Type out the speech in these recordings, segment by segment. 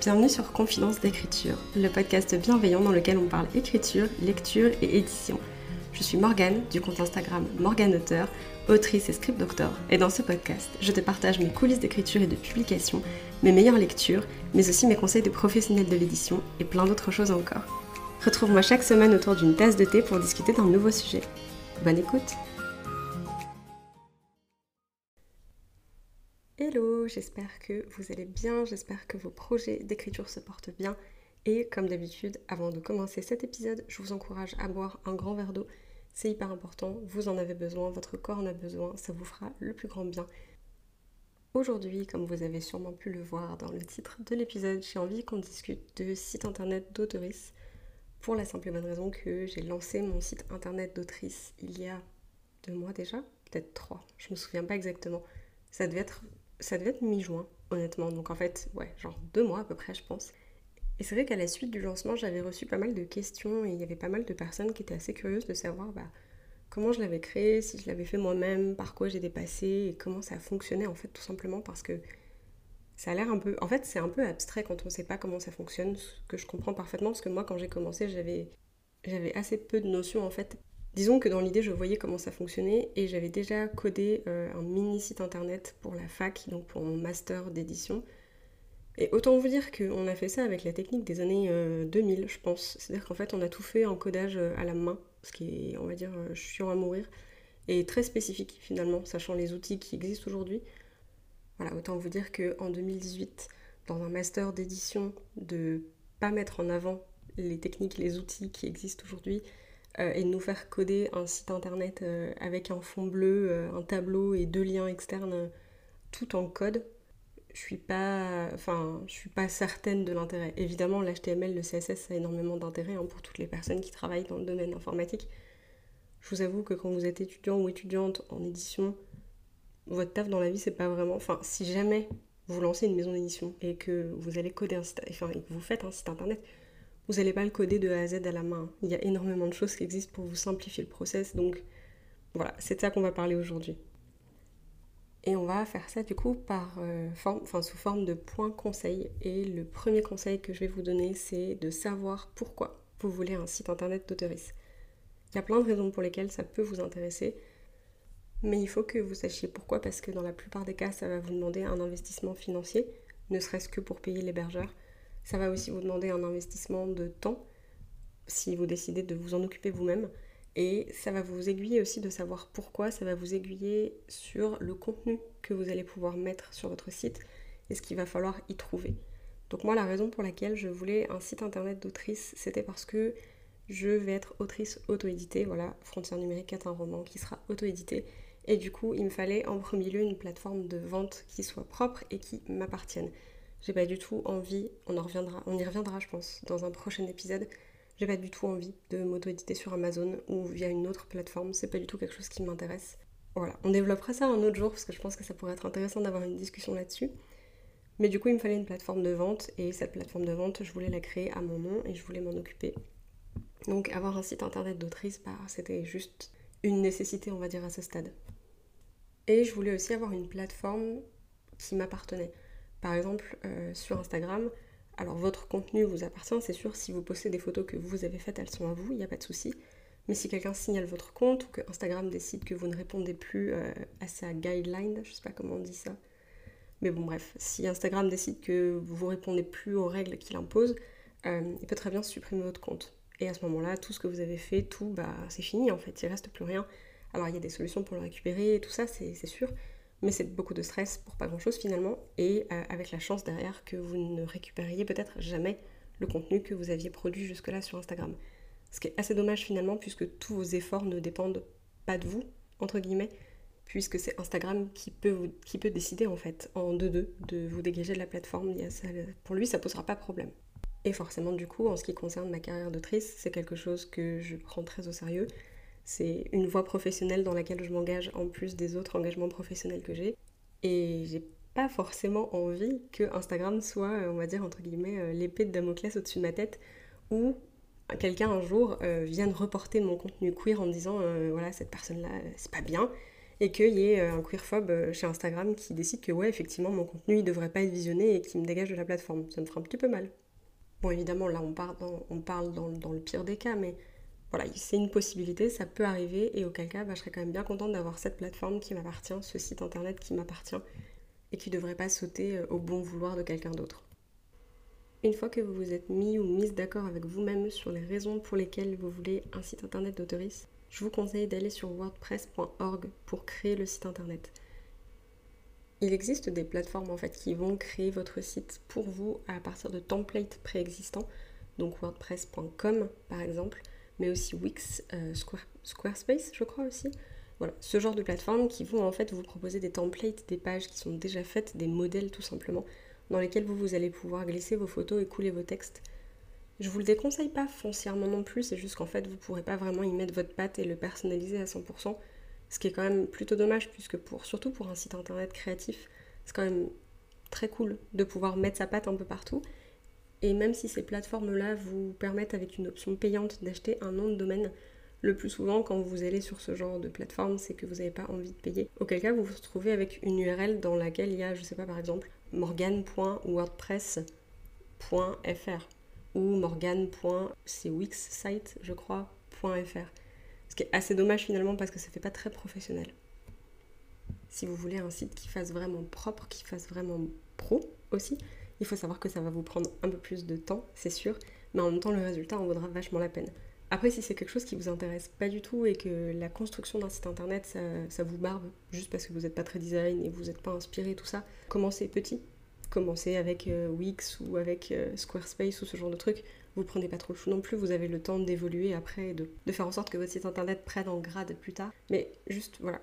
Bienvenue sur Confidence d'écriture, le podcast bienveillant dans lequel on parle écriture, lecture et édition. Je suis Morgane du compte Instagram Morgane Auteur, autrice et script doctor, et dans ce podcast, je te partage mes coulisses d'écriture et de publication, mes meilleures lectures, mais aussi mes conseils de professionnels de l'édition et plein d'autres choses encore. Retrouve-moi chaque semaine autour d'une tasse de thé pour discuter d'un nouveau sujet. Bonne écoute j'espère que vous allez bien, j'espère que vos projets d'écriture se portent bien. Et comme d'habitude, avant de commencer cet épisode, je vous encourage à boire un grand verre d'eau. C'est hyper important, vous en avez besoin, votre corps en a besoin, ça vous fera le plus grand bien. Aujourd'hui, comme vous avez sûrement pu le voir dans le titre de l'épisode, j'ai envie qu'on discute de site internet d'autrice pour la simple et bonne raison que j'ai lancé mon site internet d'autrice il y a deux mois déjà, peut-être trois, je me souviens pas exactement. Ça devait être ça devait être mi-juin, honnêtement. Donc en fait, ouais, genre deux mois à peu près, je pense. Et c'est vrai qu'à la suite du lancement, j'avais reçu pas mal de questions et il y avait pas mal de personnes qui étaient assez curieuses de savoir bah, comment je l'avais créé, si je l'avais fait moi-même, par quoi j'ai dépassé et comment ça fonctionnait en fait tout simplement parce que ça a l'air un peu... En fait c'est un peu abstrait quand on sait pas comment ça fonctionne, ce que je comprends parfaitement parce que moi quand j'ai commencé j'avais j'avais assez peu de notions en fait Disons que dans l'idée, je voyais comment ça fonctionnait et j'avais déjà codé euh, un mini site internet pour la fac, donc pour mon master d'édition. Et autant vous dire qu'on a fait ça avec la technique des années 2000, euh, je pense. C'est-à-dire qu'en fait, on a tout fait en codage euh, à la main, ce qui est, on va dire, chiant à mourir, et très spécifique finalement, sachant les outils qui existent aujourd'hui. Voilà, autant vous dire qu'en 2018, dans un master d'édition, de pas mettre en avant les techniques, les outils qui existent aujourd'hui, euh, et de nous faire coder un site internet euh, avec un fond bleu, euh, un tableau et deux liens externes, tout en code, je suis pas, enfin, je suis pas certaine de l'intérêt. Évidemment, l'HTML, le CSS, a énormément d'intérêt hein, pour toutes les personnes qui travaillent dans le domaine informatique. Je vous avoue que quand vous êtes étudiant ou étudiante en édition, votre taf dans la vie, c'est pas vraiment. Enfin, si jamais vous lancez une maison d'édition et que vous allez coder enfin, et que vous faites un site internet, vous n'allez pas le coder de A à Z à la main. Il y a énormément de choses qui existent pour vous simplifier le process. Donc voilà, c'est de ça qu'on va parler aujourd'hui. Et on va faire ça du coup euh, sous forme de points conseils. Et le premier conseil que je vais vous donner, c'est de savoir pourquoi vous voulez un site internet d'autoris. Il y a plein de raisons pour lesquelles ça peut vous intéresser. Mais il faut que vous sachiez pourquoi, parce que dans la plupart des cas, ça va vous demander un investissement financier, ne serait-ce que pour payer l'hébergeur, ça va aussi vous demander un investissement de temps si vous décidez de vous en occuper vous-même. Et ça va vous aiguiller aussi de savoir pourquoi, ça va vous aiguiller sur le contenu que vous allez pouvoir mettre sur votre site et ce qu'il va falloir y trouver. Donc moi la raison pour laquelle je voulais un site internet d'autrice, c'était parce que je vais être autrice auto-éditée, voilà, Frontière numérique est un roman qui sera auto-édité. Et du coup, il me fallait en premier lieu une plateforme de vente qui soit propre et qui m'appartienne. J'ai pas du tout envie, on en reviendra, on y reviendra je pense dans un prochain épisode. J'ai pas du tout envie de m'auto-éditer sur Amazon ou via une autre plateforme, c'est pas du tout quelque chose qui m'intéresse. Voilà, on développera ça un autre jour parce que je pense que ça pourrait être intéressant d'avoir une discussion là-dessus. Mais du coup, il me fallait une plateforme de vente et cette plateforme de vente, je voulais la créer à mon nom et je voulais m'en occuper. Donc avoir un site internet d'autrice, bah, c'était juste une nécessité, on va dire, à ce stade. Et je voulais aussi avoir une plateforme qui m'appartenait. Par exemple, euh, sur Instagram, alors votre contenu vous appartient, c'est sûr, si vous postez des photos que vous avez faites, elles sont à vous, il n'y a pas de souci. Mais si quelqu'un signale votre compte ou que Instagram décide que vous ne répondez plus euh, à sa guideline, je sais pas comment on dit ça, mais bon bref, si Instagram décide que vous répondez plus aux règles qu'il impose, euh, il peut très bien supprimer votre compte. Et à ce moment-là, tout ce que vous avez fait, tout, bah c'est fini en fait, il reste plus rien. Alors il y a des solutions pour le récupérer et tout ça, c'est sûr mais c'est beaucoup de stress pour pas grand chose finalement, et euh, avec la chance derrière que vous ne récupériez peut-être jamais le contenu que vous aviez produit jusque-là sur Instagram. Ce qui est assez dommage finalement, puisque tous vos efforts ne dépendent pas de vous, entre guillemets, puisque c'est Instagram qui peut, qui peut décider en fait, en 2-2, de vous dégager de la plateforme. pour lui, ça posera pas problème. Et forcément, du coup, en ce qui concerne ma carrière d'autrice, c'est quelque chose que je prends très au sérieux. C'est une voie professionnelle dans laquelle je m'engage en plus des autres engagements professionnels que j'ai. Et j'ai pas forcément envie que Instagram soit, euh, on va dire, entre guillemets, euh, l'épée de Damoclès au-dessus de ma tête, ou quelqu'un un jour euh, vienne reporter mon contenu queer en me disant voilà, cette personne-là, c'est pas bien. et qu'il y ait un queerphobe chez Instagram qui décide que ouais effectivement mon contenu il devrait pas être visionné et qui me dégage de la plateforme. Ça me fera un petit peu mal. Bon évidemment là on parle dans le pire des cas mais voilà, c'est une possibilité, ça peut arriver, et auquel cas, bah, je serais quand même bien contente d'avoir cette plateforme qui m'appartient, ce site internet qui m'appartient, et qui ne devrait pas sauter euh, au bon vouloir de quelqu'un d'autre. Une fois que vous vous êtes mis ou mise d'accord avec vous-même sur les raisons pour lesquelles vous voulez un site internet d'autoris, je vous conseille d'aller sur wordpress.org pour créer le site internet. Il existe des plateformes en fait qui vont créer votre site pour vous à partir de templates préexistants, donc wordpress.com par exemple, mais aussi Wix, euh, Squarespace, je crois aussi. Voilà, ce genre de plateformes qui vont en fait vous proposer des templates, des pages qui sont déjà faites, des modèles tout simplement, dans lesquels vous, vous allez pouvoir glisser vos photos et couler vos textes. Je vous le déconseille pas foncièrement non plus, c'est juste qu'en fait vous pourrez pas vraiment y mettre votre patte et le personnaliser à 100%, ce qui est quand même plutôt dommage puisque pour, surtout pour un site internet créatif, c'est quand même très cool de pouvoir mettre sa patte un peu partout et même si ces plateformes-là vous permettent avec une option payante d'acheter un nom de domaine, le plus souvent quand vous allez sur ce genre de plateforme, c'est que vous n'avez pas envie de payer. Auquel cas vous vous retrouvez avec une URL dans laquelle il y a, je sais pas par exemple, morgan.wordpress.fr ou morgan.cwixsite, je crois, .fr. Ce qui est assez dommage finalement parce que ça fait pas très professionnel. Si vous voulez un site qui fasse vraiment propre, qui fasse vraiment pro aussi, il faut savoir que ça va vous prendre un peu plus de temps, c'est sûr, mais en même temps, le résultat en vaudra vachement la peine. Après, si c'est quelque chose qui vous intéresse pas du tout et que la construction d'un site internet, ça, vous barbe juste parce que vous n'êtes pas très design et vous n'êtes pas inspiré, tout ça, commencez petit. Commencez avec euh, Wix ou avec euh, Squarespace ou ce genre de truc. Vous prenez pas trop le chou non plus, vous avez le temps d'évoluer après, de, de faire en sorte que votre site internet prenne en grade plus tard. Mais juste, voilà.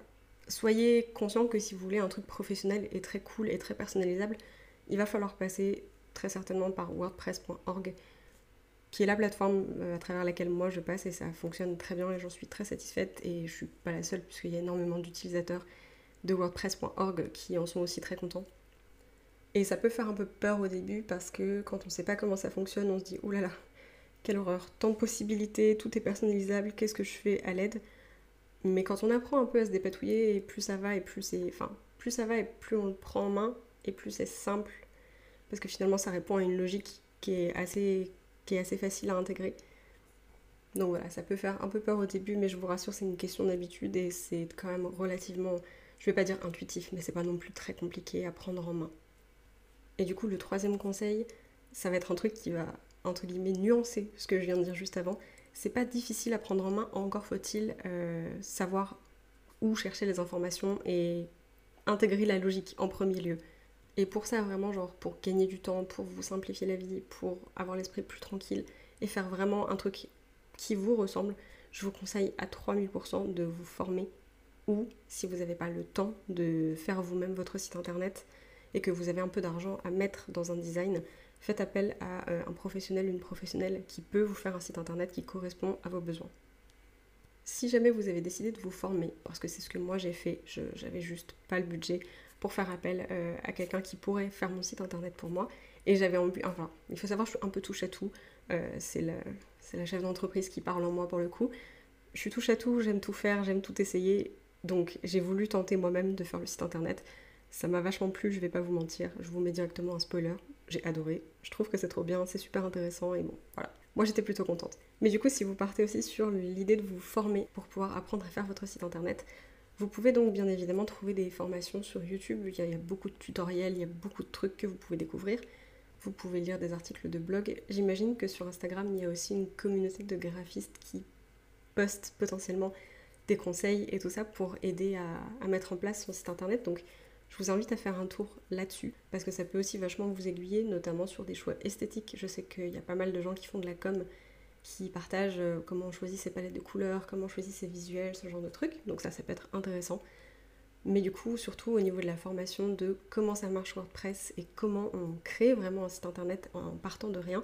Soyez conscient que si vous voulez un truc professionnel et très cool et très personnalisable, il va falloir passer très certainement par wordpress.org, qui est la plateforme euh, à travers laquelle moi je passe et ça fonctionne très bien et j'en suis très satisfaite et je suis pas la seule puisqu'il y a énormément d'utilisateurs de wordpress.org qui en sont aussi très contents. Et ça peut faire un peu peur au début parce que quand on sait pas comment ça fonctionne, on se dit oulala, quelle horreur, tant de possibilités, tout est personnalisable, qu'est-ce que je fais à l'aide? Mais quand on apprend un peu à se dépatouiller, et plus ça va et plus c'est. Enfin, plus ça va et plus on le prend en main, et plus c'est simple, parce que finalement ça répond à une logique qui est assez, qui est assez facile à intégrer. Donc voilà, ça peut faire un peu peur au début, mais je vous rassure, c'est une question d'habitude et c'est quand même relativement, je vais pas dire intuitif, mais c'est pas non plus très compliqué à prendre en main. Et du coup, le troisième conseil, ça va être un truc qui va, entre guillemets, nuancer ce que je viens de dire juste avant. C'est pas difficile à prendre en main, encore faut-il euh, savoir où chercher les informations et intégrer la logique en premier lieu. Et pour ça, vraiment, genre, pour gagner du temps, pour vous simplifier la vie, pour avoir l'esprit plus tranquille et faire vraiment un truc qui vous ressemble, je vous conseille à 3000% de vous former ou si vous n'avez pas le temps de faire vous-même votre site internet et que vous avez un peu d'argent à mettre dans un design, faites appel à euh, un professionnel, une professionnelle qui peut vous faire un site internet qui correspond à vos besoins. Si jamais vous avez décidé de vous former, parce que c'est ce que moi j'ai fait, j'avais juste pas le budget, pour faire appel euh, à quelqu'un qui pourrait faire mon site internet pour moi. Et j'avais envie, enfin, il faut savoir, je suis un peu touche à tout. Euh, c'est la, la, chef d'entreprise qui parle en moi pour le coup. Je suis touche à tout, j'aime tout faire, j'aime tout essayer. Donc j'ai voulu tenter moi-même de faire le site internet. Ça m'a vachement plu, je vais pas vous mentir. Je vous mets directement un spoiler. J'ai adoré. Je trouve que c'est trop bien, c'est super intéressant et bon, voilà. Moi j'étais plutôt contente. Mais du coup, si vous partez aussi sur l'idée de vous former pour pouvoir apprendre à faire votre site internet, vous pouvez donc bien évidemment trouver des formations sur YouTube, il y, a, beaucoup de tutoriels, il y a beaucoup de trucs que vous pouvez découvrir. Vous pouvez lire des articles de blog. J'imagine que sur Instagram, il y a aussi une communauté de graphistes qui postent potentiellement des conseils et tout ça pour aider à, mettre en place son site internet. Donc je vous invite à faire un tour là-dessus parce que ça peut aussi vachement vous aiguiller, notamment sur des choix esthétiques. Je sais qu'il y a pas mal de gens qui font de la com qui partagent euh, comment on choisit ses palettes de couleurs, comment on choisit ses visuels, ce genre de trucs. Donc ça, ça peut être intéressant. Mais du coup, surtout au niveau de la formation de comment ça marche WordPress et comment on crée vraiment un site internet en partant de rien,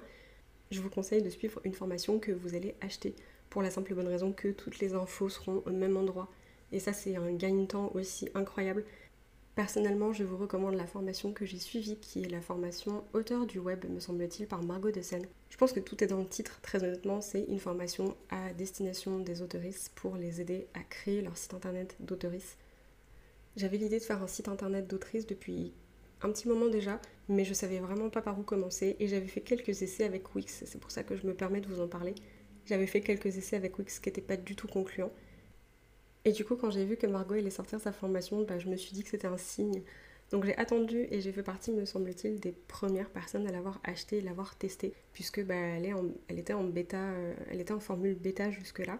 je vous conseille de suivre une formation que vous allez acheter pour la simple et bonne raison que toutes les infos seront au même endroit. Et ça, c'est un gain de temps aussi incroyable Personnellement, je vous recommande la formation que j'ai suivie, qui est la formation auteur du web, me semble-t-il, par Margot de Seine. Je pense que tout est dans le titre, très honnêtement, c'est une formation à destination des autoristes pour les aider à créer leur site internet d'autoristes. J'avais l'idée de faire un site internet d'autrice depuis un petit moment déjà, mais je savais vraiment pas par où commencer et j'avais fait quelques essais avec Wix, c'est pour ça que je me permets de vous en parler. J'avais fait quelques essais avec Wix qui n'étaient pas du tout concluants. Et du coup, quand j'ai vu que Margot allait sortir sa formation, bah, je me suis dit que c'était un signe. Donc j'ai attendu et j'ai fait partie, me semble-t-il, des premières personnes à l'avoir acheté et l'avoir testé, puisque bah, euh, elle était en formule bêta jusque-là.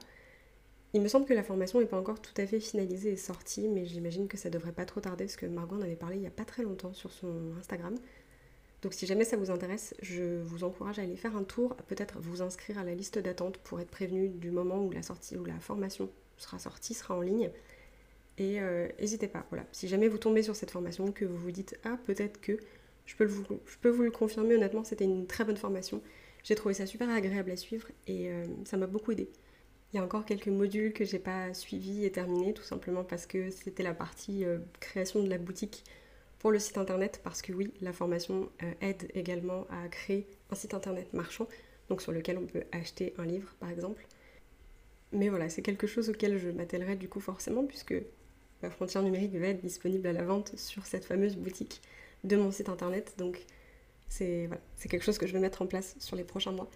Il me semble que la formation n'est pas encore tout à fait finalisée et sortie, mais j'imagine que ça devrait pas trop tarder parce que Margot en avait parlé il n'y a pas très longtemps sur son Instagram. Donc si jamais ça vous intéresse, je vous encourage à aller faire un tour, peut-être vous inscrire à la liste d'attente pour être prévenu du moment où la sortie ou la formation sera sortie, sera en ligne. Et euh, n'hésitez pas, voilà. Si jamais vous tombez sur cette formation, que vous vous dites ah peut-être que je peux, vous, le confirmer honnêtement, c'était une très bonne formation. J'ai trouvé ça super agréable à suivre et euh, ça m'a beaucoup aidé. Il y a encore quelques modules que j'ai pas suivis et terminés, tout simplement parce que c'était la partie euh, création de la boutique pour le site internet, parce que oui, la formation aide également à créer un site internet marchand, donc sur lequel on peut acheter un livre par exemple. Mais voilà, c'est quelque chose auquel je m'attellerai du coup forcément, puisque la frontière numérique va être disponible à la vente sur cette fameuse boutique de mon site internet, donc c'est quelque chose que je vais mettre en place sur les prochains mois.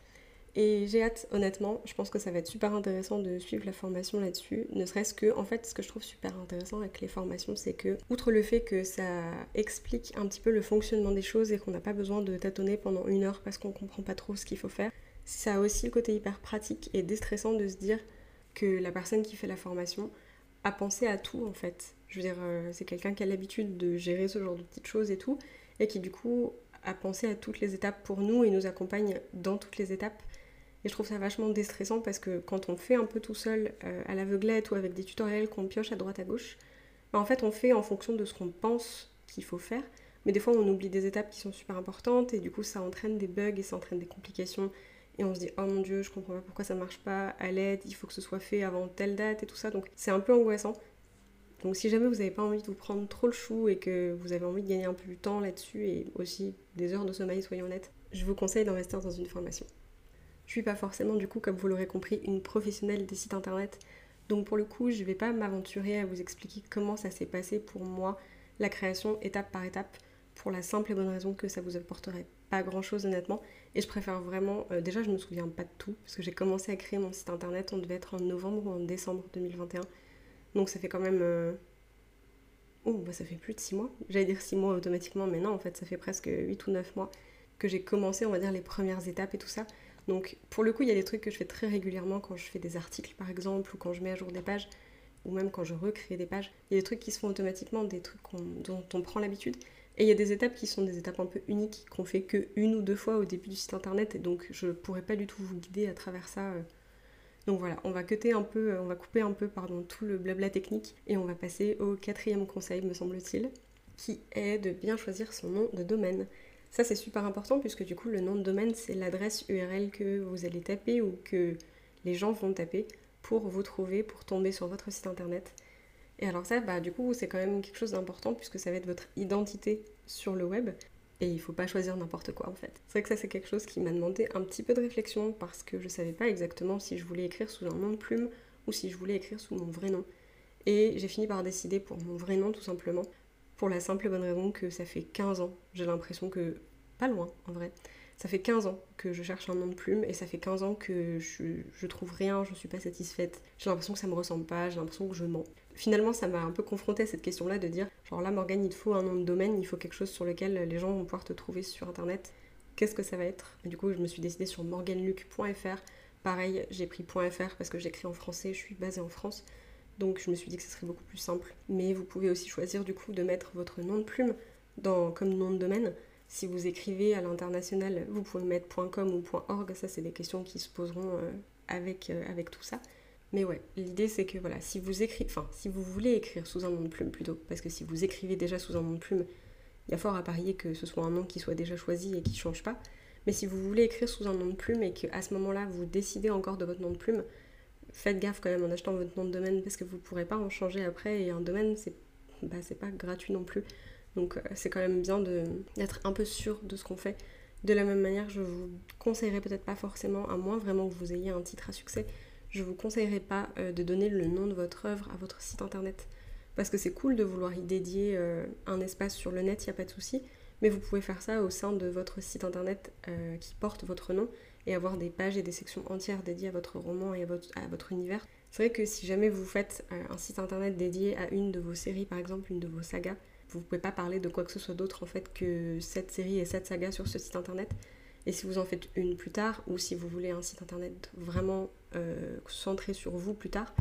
Et j'ai hâte, honnêtement, je pense que ça va être super intéressant de suivre la formation là-dessus. Ne serait-ce que, en fait, ce que je trouve super intéressant avec les formations, c'est que, outre le fait que ça explique un petit peu le fonctionnement des choses et qu'on n'a pas besoin de tâtonner pendant une heure parce qu'on comprend pas trop ce qu'il faut faire, ça a aussi le côté hyper pratique et déstressant de se dire que la personne qui fait la formation a pensé à tout en fait. Je veux dire, euh, c'est quelqu'un qui a l'habitude de gérer ce genre de petites choses et tout, et qui du coup a pensé à toutes les étapes pour nous et nous accompagne dans toutes les étapes et je trouve ça vachement déstressant parce que quand on fait un peu tout seul euh, à l'aveuglette ou avec des tutoriels qu'on pioche à droite à gauche, bah, en fait on fait en fonction de ce qu'on pense qu'il faut faire. Mais des fois on oublie des étapes qui sont super importantes et du coup ça entraîne des bugs et ça entraîne des complications. Et on se dit oh mon dieu je comprends pas pourquoi ça marche pas, à l'aide, il faut que ce soit fait avant telle date et tout ça. Donc c'est un peu angoissant. Donc si jamais vous n'avez pas envie de vous prendre trop le chou et que vous avez envie de gagner un peu de temps là-dessus et aussi des heures de sommeil, soyons honnêtes, je vous conseille d'investir dans une formation. Je suis pas forcément, du coup, comme vous l'aurez compris, une professionnelle des sites internet. Donc pour le coup, je vais pas m'aventurer à vous expliquer comment ça s'est passé pour moi, la création étape par étape, pour la simple et bonne raison que ça vous apporterait pas grand chose honnêtement. Et je préfère vraiment, euh, déjà je me souviens pas de tout, parce que j'ai commencé à créer mon site internet, on devait être en novembre ou en décembre 2021. Donc ça fait quand même... Euh, oh, bah ça fait plus de 6 mois. J'allais dire 6 mois automatiquement, mais non, en fait ça fait presque 8 ou 9 mois que j'ai commencé, on va dire, les premières étapes et tout ça. Donc pour le coup, il y a des trucs que je fais très régulièrement quand je fais des articles par exemple, ou quand je mets à jour des pages, ou même quand je recrée des pages. Il y a des trucs qui se font automatiquement, des trucs dont on prend l'habitude. Et il y a des étapes qui sont des étapes un peu uniques, qu'on fait que une ou deux fois au début du site internet, et donc je pourrais pas du tout vous guider à travers ça. Euh. Donc voilà, on va cuter un peu, euh, on va couper un peu pardon, tout le blabla technique et on va passer au quatrième conseil, me semble-t-il, qui est de bien choisir son nom de domaine. Ça, c'est super important puisque du coup, le nom de domaine, c'est l'adresse URL que vous allez taper ou que les gens vont taper pour vous trouver, pour tomber sur votre site internet. Et alors ça, bah, du coup, c'est quand même quelque chose d'important puisque ça va être votre identité sur le web. Et il ne faut pas choisir n'importe quoi en fait. C'est vrai que ça c'est quelque chose qui m'a demandé un petit peu de réflexion parce que je ne savais pas exactement si je voulais écrire sous un nom de plume ou si je voulais écrire sous mon vrai nom. Et j'ai fini par décider pour mon vrai nom tout simplement pour la simple bonne raison que ça fait 15 ans, j'ai l'impression que, pas loin en vrai, ça fait 15 ans que je cherche un nom de plume et ça fait 15 ans que je, je trouve rien, je suis pas satisfaite. J'ai l'impression que ça me ressemble pas, j'ai l'impression que je mens. Finalement, ça m'a un peu confronté à cette question-là de dire genre là, Morgane, il te faut un nom de domaine, il faut quelque chose sur lequel les gens vont pouvoir te trouver sur internet. Qu'est-ce que ça va être? Du coup, je me suis décidée sur morganluc.fr. Pareil, j'ai pris .fr parce que j'écris en français, je suis basée en France. Donc je me suis dit que ce serait beaucoup plus simple. Mais vous pouvez aussi choisir du coup de mettre votre nom de plume dans, comme nom de domaine. Si vous écrivez à l'international, vous pouvez mettre .com ou .org. Ça, c'est des questions qui se poseront euh, avec, euh, avec tout ça. Mais ouais, l'idée c'est que voilà, si vous écrivez, enfin, si vous voulez écrire sous un nom de plume plutôt, parce que si vous écrivez déjà sous un nom de plume, il y a fort à parier que ce soit un nom qui soit déjà choisi et qui ne change pas. Mais si vous voulez écrire sous un nom de plume et qu'à ce moment-là vous décidez encore de votre nom de plume, faites gaffe quand même en achetant votre nom de domaine parce que vous ne pourrez pas en changer après et un domaine c'est bah, pas gratuit non plus. Donc euh, c'est quand même bien d'être un peu sûr de ce qu'on fait. De la même manière, je vous conseillerais peut-être pas forcément, à moins vraiment que vous ayez un titre à succès, je vous conseillerais pas euh, de donner le nom de votre œuvre à votre site internet. parce que c'est cool de vouloir y dédier euh, un espace sur le net, il n'y a pas de souci, mais vous pouvez faire ça au sein de votre site internet euh, qui porte votre nom et avoir des pages et des sections entières dédiées à votre roman et à votre, à votre univers. C'est vrai que si jamais vous faites un site internet dédié à une de vos séries, par exemple une de vos sagas, vous ne pouvez pas parler de quoi que ce soit d'autre en fait que cette série et cette saga sur ce site internet. Et si vous en faites une plus tard, ou si vous voulez un site internet vraiment centré sur vous plus tard,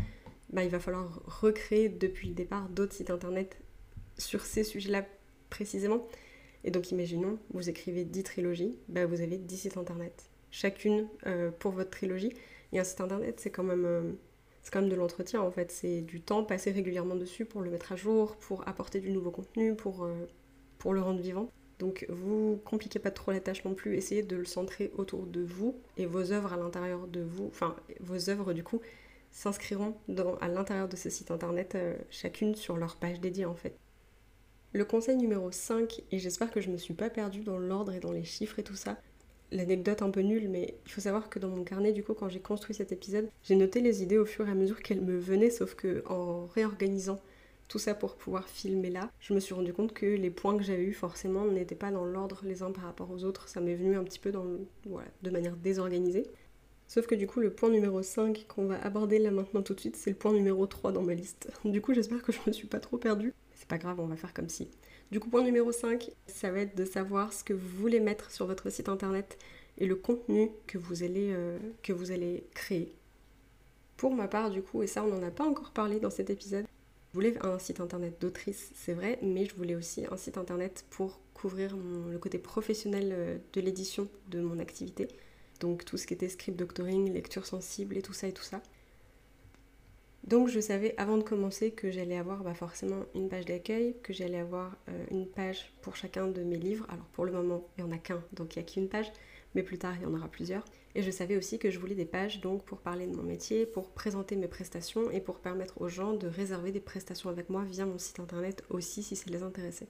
bah, il va falloir recréer depuis le départ d'autres sites internet sur ces sujets-là précisément. Et donc imaginons, vous écrivez 10 trilogies, bah, vous avez 10 sites internet, chacune euh, pour votre trilogie. Et un site internet, c'est quand même... Euh, c'est de l'entretien en fait, c'est du temps passé régulièrement dessus pour le mettre à jour, pour apporter du nouveau contenu, pour, euh, pour le rendre vivant. Donc vous compliquez pas trop la tâche non plus, essayez de le centrer autour de vous et vos œuvres à l'intérieur de vous, enfin vos œuvres du coup, s'inscriront à l'intérieur de ce site internet, euh, chacune sur leur page dédiée en fait. Le conseil numéro 5, et j'espère que je ne me suis pas perdue dans l'ordre et dans les chiffres et tout ça, l'anecdote un peu nulle, mais il faut savoir que dans mon carnet, du coup, quand j'ai construit cet épisode, j'ai noté les idées au fur et à mesure qu'elles me venaient, sauf que en réorganisant tout ça pour pouvoir filmer là, je me suis rendu compte que les points que j'avais eus forcément n'étaient pas dans l'ordre les uns par rapport aux autres, ça m'est venu un petit peu de manière désorganisée. Sauf que du coup, le point numéro 5 qu'on va aborder là maintenant tout de suite, c'est le point numéro 3 dans ma liste. Du coup, j'espère que je me suis pas trop perdue. C'est pas grave, on va faire comme si. Du coup, point numéro 5, ça va être de savoir ce que vous voulez mettre sur votre site internet et le contenu que vous allez, euh, que vous allez créer. Pour ma part, du coup, et ça on n'en a pas encore parlé dans cet épisode, je voulais un site internet d'autrice, c'est vrai, mais je voulais aussi un site internet pour couvrir le côté professionnel euh, de l'édition de mon activité donc tout ce qui était script doctoring, lecture sensible et tout ça et tout ça. Donc je savais avant de commencer que j'allais avoir bah, forcément une page d'accueil, que j'allais avoir euh, une page pour chacun de mes livres. Alors pour le moment, il n'y en a qu'un, donc il n'y a qu'une page, mais plus tard, il y en aura plusieurs. Et je savais aussi que je voulais des pages donc pour parler de mon métier, pour présenter mes prestations et pour permettre aux gens de réserver des prestations avec moi via mon site internet aussi si ça les intéressait.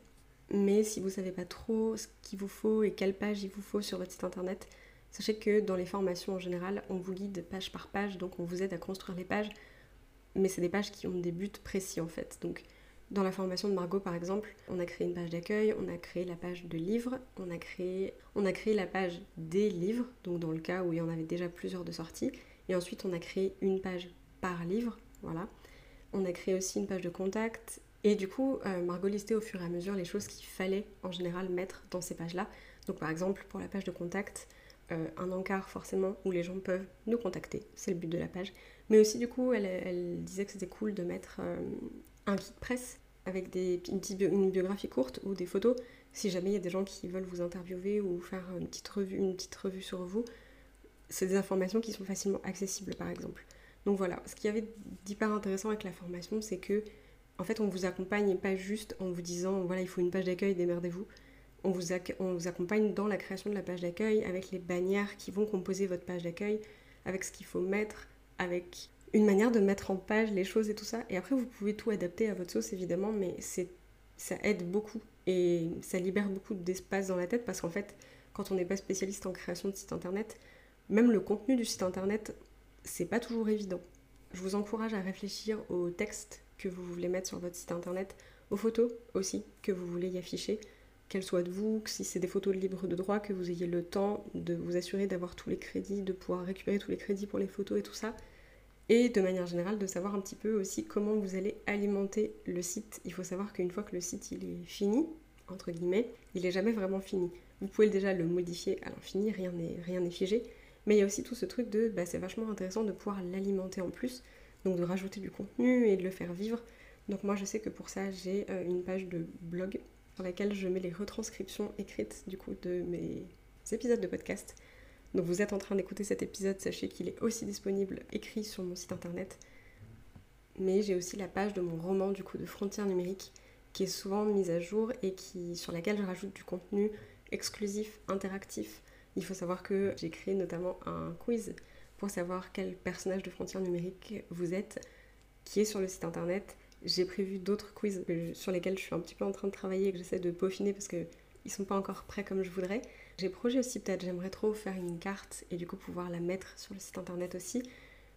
Mais si vous ne savez pas trop ce qu'il vous faut et quelle page il vous faut sur votre site internet, Sachez que dans les formations en général, on vous guide page par page, donc on vous aide à construire les pages, mais c'est des pages qui ont des buts précis en fait. Donc dans la formation de Margot par exemple, on a créé une page d'accueil, on a créé la page de livres, on a créé, on a créé la page des livres, donc dans le cas où il y en avait déjà plusieurs de sorties, et ensuite on a créé une page par livre, voilà. On a créé aussi une page de contact, et du coup, euh, Margot listait au fur et à mesure les choses qu'il fallait en général mettre dans ces pages-là. Donc par exemple, pour la page de contact, euh, un encart forcément où les gens peuvent nous contacter, c'est le but de la page. Mais aussi du coup, elle, disait que c'était cool de mettre euh, un kit presse avec des, une, biographie courte ou des photos, si jamais il y a des gens qui veulent vous interviewer ou faire une petite revue, une petite revue sur vous. C'est des informations qui sont facilement accessibles par exemple. Donc voilà, ce qu'il y avait d'hyper intéressant avec la formation, c'est que en fait on vous accompagne pas juste en vous disant voilà il faut une page d'accueil, démerdez-vous on vous, accompagne dans la création de la page d'accueil avec les bannières qui vont composer votre page d'accueil, avec ce qu'il faut mettre, avec une manière de mettre en page les choses et tout ça. Et après, vous pouvez tout adapter à votre sauce évidemment, mais ça aide beaucoup et ça libère beaucoup d'espace dans la tête parce qu'en fait, quand on n'est pas spécialiste en création de site internet, même le contenu du site internet, c'est pas toujours évident. Je vous encourage à réfléchir au texte que vous voulez mettre sur votre site internet, aux photos aussi que vous voulez y afficher, qu'elles soient de vous, que si c'est des photos libres de droit, que vous ayez le temps de vous assurer d'avoir tous les crédits, de pouvoir récupérer tous les crédits pour les photos et tout ça. Et de manière générale, de savoir un petit peu aussi comment vous allez alimenter le site. Il faut savoir qu'une fois que le site il est fini, entre guillemets, il n'est jamais vraiment fini. Vous pouvez déjà le modifier à l'infini, rien n'est figé. Mais il y a aussi tout ce truc de, bah, c'est vachement intéressant de pouvoir l'alimenter en plus, donc de rajouter du contenu et de le faire vivre. Donc moi je sais que pour ça j'ai euh, une page de blog sur laquelle je mets les retranscriptions écrites du coup de mes épisodes de podcast. Donc vous êtes en train d'écouter cet épisode, sachez qu'il est aussi disponible écrit sur mon site internet. Mais j'ai aussi la page de mon roman du coup de frontières numériques qui est souvent mise à jour et sur laquelle je rajoute du contenu exclusif, interactif. Il faut savoir que j'ai créé notamment un quiz pour savoir quel personnage de frontières numériques vous êtes, qui est sur le site internet j'ai prévu d'autres quiz sur lesquels je suis un petit peu en train de travailler et que j'essaie de peaufiner parce qu'ils ne sont pas encore prêts comme je voudrais. J'ai projet aussi peut-être, j'aimerais trop faire une carte et du coup pouvoir la mettre sur le site internet aussi.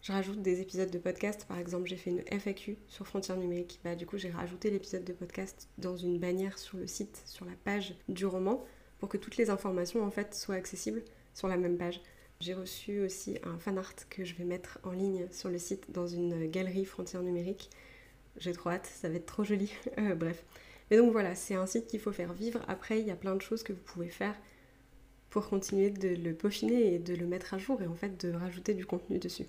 je rajoute des épisodes de podcast. Par exemple, j'ai fait une FAQ sur Frontières numériques. Bah, du coup, j'ai rajouté l'épisode de podcast dans une bannière sur le site, sur la page du roman, pour que toutes les informations en fait soient accessibles sur la même page. J'ai reçu aussi un fan art que je vais mettre en ligne sur le site dans une galerie Frontières numériques. J'ai trop hâte, ça va être trop joli. Euh, bref. Mais donc voilà, c'est un site qu'il faut faire vivre. Après, il y a plein de choses que vous pouvez faire pour continuer de le peaufiner et de le mettre à jour et en fait de rajouter du contenu dessus.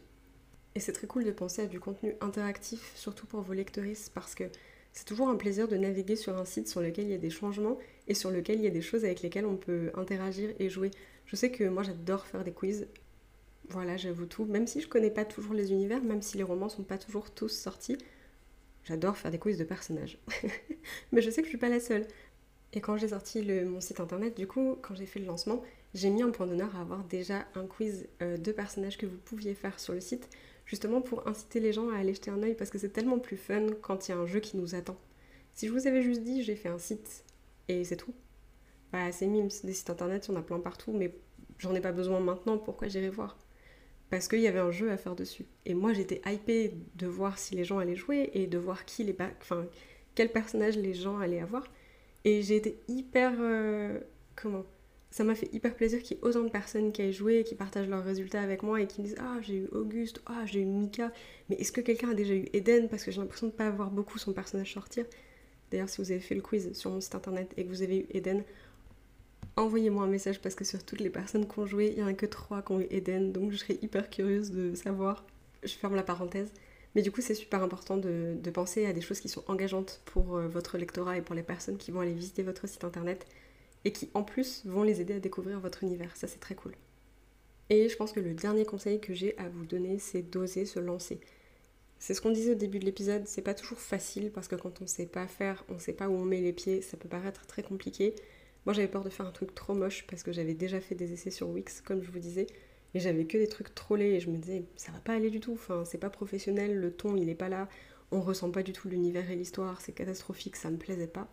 Et c'est très cool de penser à du contenu interactif, surtout pour vos lectrices, parce que c'est toujours un plaisir de naviguer sur un site sur lequel il y a des changements et sur lequel il y a des choses avec lesquelles on peut interagir et jouer. Je sais que moi j'adore faire des quiz. Voilà, j'avoue tout. Même si je connais pas toujours les univers, même si les romans sont pas toujours tous sortis, j'adore faire des quiz de personnages. Mais je sais que je suis pas la seule. Et quand j'ai sorti mon site internet, du coup, quand j'ai fait le lancement, j'ai mis un point d'honneur à avoir déjà un quiz euh, de personnages que vous pouviez faire sur le site justement pour inciter les gens à aller jeter un oeil parce que c'est tellement plus fun quand il y a un jeu qui nous attend. Si je vous avais juste dit j'ai fait un site et c'est tout, bah c'est mimes, des sites internet, il y en a plein partout, mais j'en ai pas besoin maintenant, pourquoi j'irai voir? Parce qu'il y avait un jeu à faire dessus. Et moi j'étais hypée de voir si les gens allaient jouer et de voir qui les enfin, quel personnage les gens allaient avoir. Et j'ai été hyper. Euh, comment? Ça m'a fait hyper plaisir qu'il y ait autant de personnes qui aient joué et qui partagent leurs résultats avec moi et qui me disent Ah, j'ai eu Auguste, ah, j'ai eu Mika. Mais est-ce que quelqu'un a déjà eu Eden? Parce que j'ai l'impression de ne pas avoir beaucoup son personnage sortir. D'ailleurs, si vous avez fait le quiz sur mon site internet et que vous avez eu Eden, envoyez-moi un message parce que sur toutes les personnes qui ont joué, il n'y en a que 3 qui ont eu Eden. Donc je serais hyper curieuse de savoir. Je ferme la parenthèse. Mais du coup, c'est super important de, penser à des choses qui sont engageantes pour euh, votre lectorat et pour les personnes qui vont aller visiter votre site internet et qui en plus vont les aider à découvrir votre univers. Ça c'est très cool. Et je pense que le dernier conseil que j'ai à vous donner, c'est d'oser se lancer. C'est ce qu'on disait au début de l'épisode, c'est pas toujours facile parce que quand on sait pas faire, on sait pas où on met les pieds, ça peut paraître très compliqué. Moi j'avais peur de faire un truc trop moche parce que j'avais déjà fait des essais sur Wix, comme je vous disais, et j'avais que des trucs trop laids et je me disais ça va pas aller du tout, enfin c'est pas professionnel, le ton il est pas là, on ressent pas du tout l'univers et l'histoire, c'est catastrophique, ça me plaisait pas.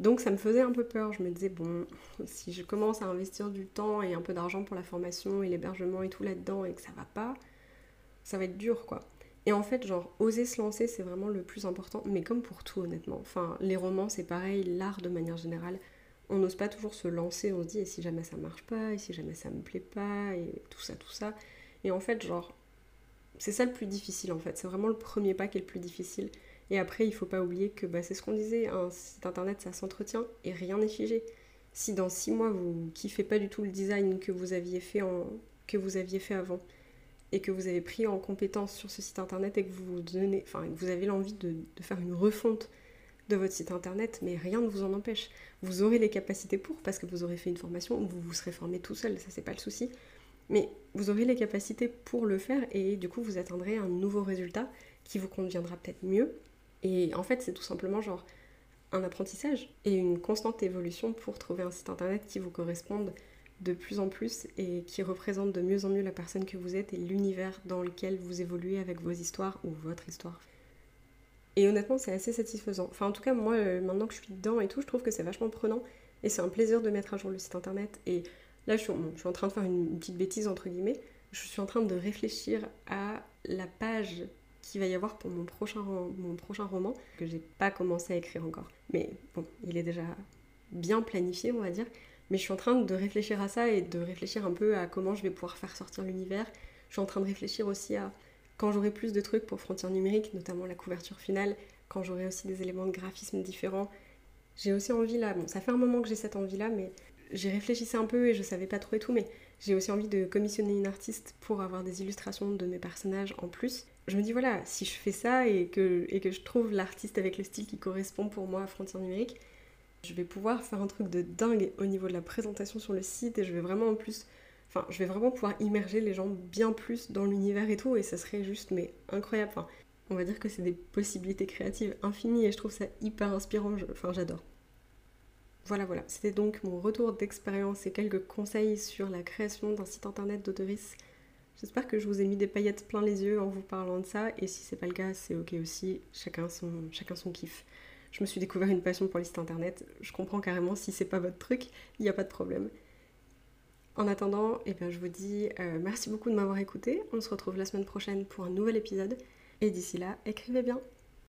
Donc ça me faisait un peu peur. Je me disais, bon, si je commence à investir du temps et un peu d'argent pour la formation et l'hébergement et tout là-dedans et que ça va pas, ça va être dur quoi. Et en fait, genre, oser se lancer, c'est vraiment le plus important, mais comme pour tout honnêtement. Enfin, les romans, c'est pareil, l'art de manière générale. On n'ose pas toujours se lancer, on se dit, et si jamais ça marche pas, et si jamais ça me plaît pas, et tout ça, tout ça. Et en fait, genre, c'est ça le plus difficile en fait. C'est vraiment le premier pas qui est le plus difficile. Et après, il faut pas oublier que bah, c'est ce qu'on disait, un site internet ça s'entretient et rien n'est figé. Si dans six mois vous kiffez pas du tout le design que vous aviez fait, en... que vous aviez fait avant et que vous avez pris en compétence sur ce site internet et que vous, donnez, enfin, que vous avez l'envie de, de faire une refonte de votre site internet, mais rien ne vous en empêche. Vous aurez les capacités pour, parce que vous aurez fait une formation, vous vous serez formé tout seul, ça c'est pas le souci. Mais vous aurez les capacités pour le faire et du coup vous atteindrez un nouveau résultat qui vous conviendra peut-être mieux et en fait, c'est tout simplement genre un apprentissage et une constante évolution pour trouver un site internet qui vous corresponde de plus en plus et qui représente de mieux en mieux la personne que vous êtes et l'univers dans lequel vous évoluez avec vos histoires ou votre histoire. Et honnêtement, c'est assez satisfaisant. Enfin, en tout cas, moi, euh, maintenant que je suis dedans et tout, je trouve que c'est vachement prenant et c'est un plaisir de mettre à jour le site internet. Et là, je suis, je suis en train de faire une petite bêtise, entre guillemets. Je suis en train de réfléchir à la page qu'il va y avoir pour mon prochain, mon prochain roman, que j'ai pas commencé à écrire encore. Mais bon, il est déjà bien planifié, on va dire. Mais je suis en train de réfléchir à ça et de réfléchir un peu à comment je vais pouvoir faire sortir l'univers. Je suis en train de réfléchir aussi à quand j'aurai plus de trucs pour Frontières numériques, notamment la couverture finale, quand j'aurai aussi des éléments de graphisme différents. J'ai aussi envie là, bon, ça fait un moment que j'ai cette envie là, mais j'ai réfléchi un peu et je savais pas trop et tout, mais j'ai aussi envie de commissionner une artiste pour avoir des illustrations de mes personnages en plus je me dis voilà, si je fais ça et que, et que je trouve l'artiste avec le style qui correspond pour moi à Frontières numériques, je vais pouvoir faire un truc de dingue au niveau de la présentation sur le site et je vais vraiment en plus, enfin, je vais vraiment pouvoir immerger les gens bien plus dans l'univers et tout et ça serait juste mais incroyable. Enfin, on va dire que c'est des possibilités créatives infinies et je trouve ça hyper inspirant. enfin, j'adore. Voilà, voilà. C'était donc mon retour d'expérience et quelques conseils sur la création d'un site internet d'autoris J'espère que je vous ai mis des paillettes plein les yeux en vous parlant de ça, et si c'est pas le cas, c'est ok aussi, chacun son, chacun son kiff. Je me suis découvert une passion pour les sites internet, je comprends carrément si c'est pas votre truc, il n'y a pas de problème. En attendant, eh je vous dis euh, merci beaucoup de m'avoir écouté. On se retrouve la semaine prochaine pour un nouvel épisode. Et d'ici là, écrivez bien.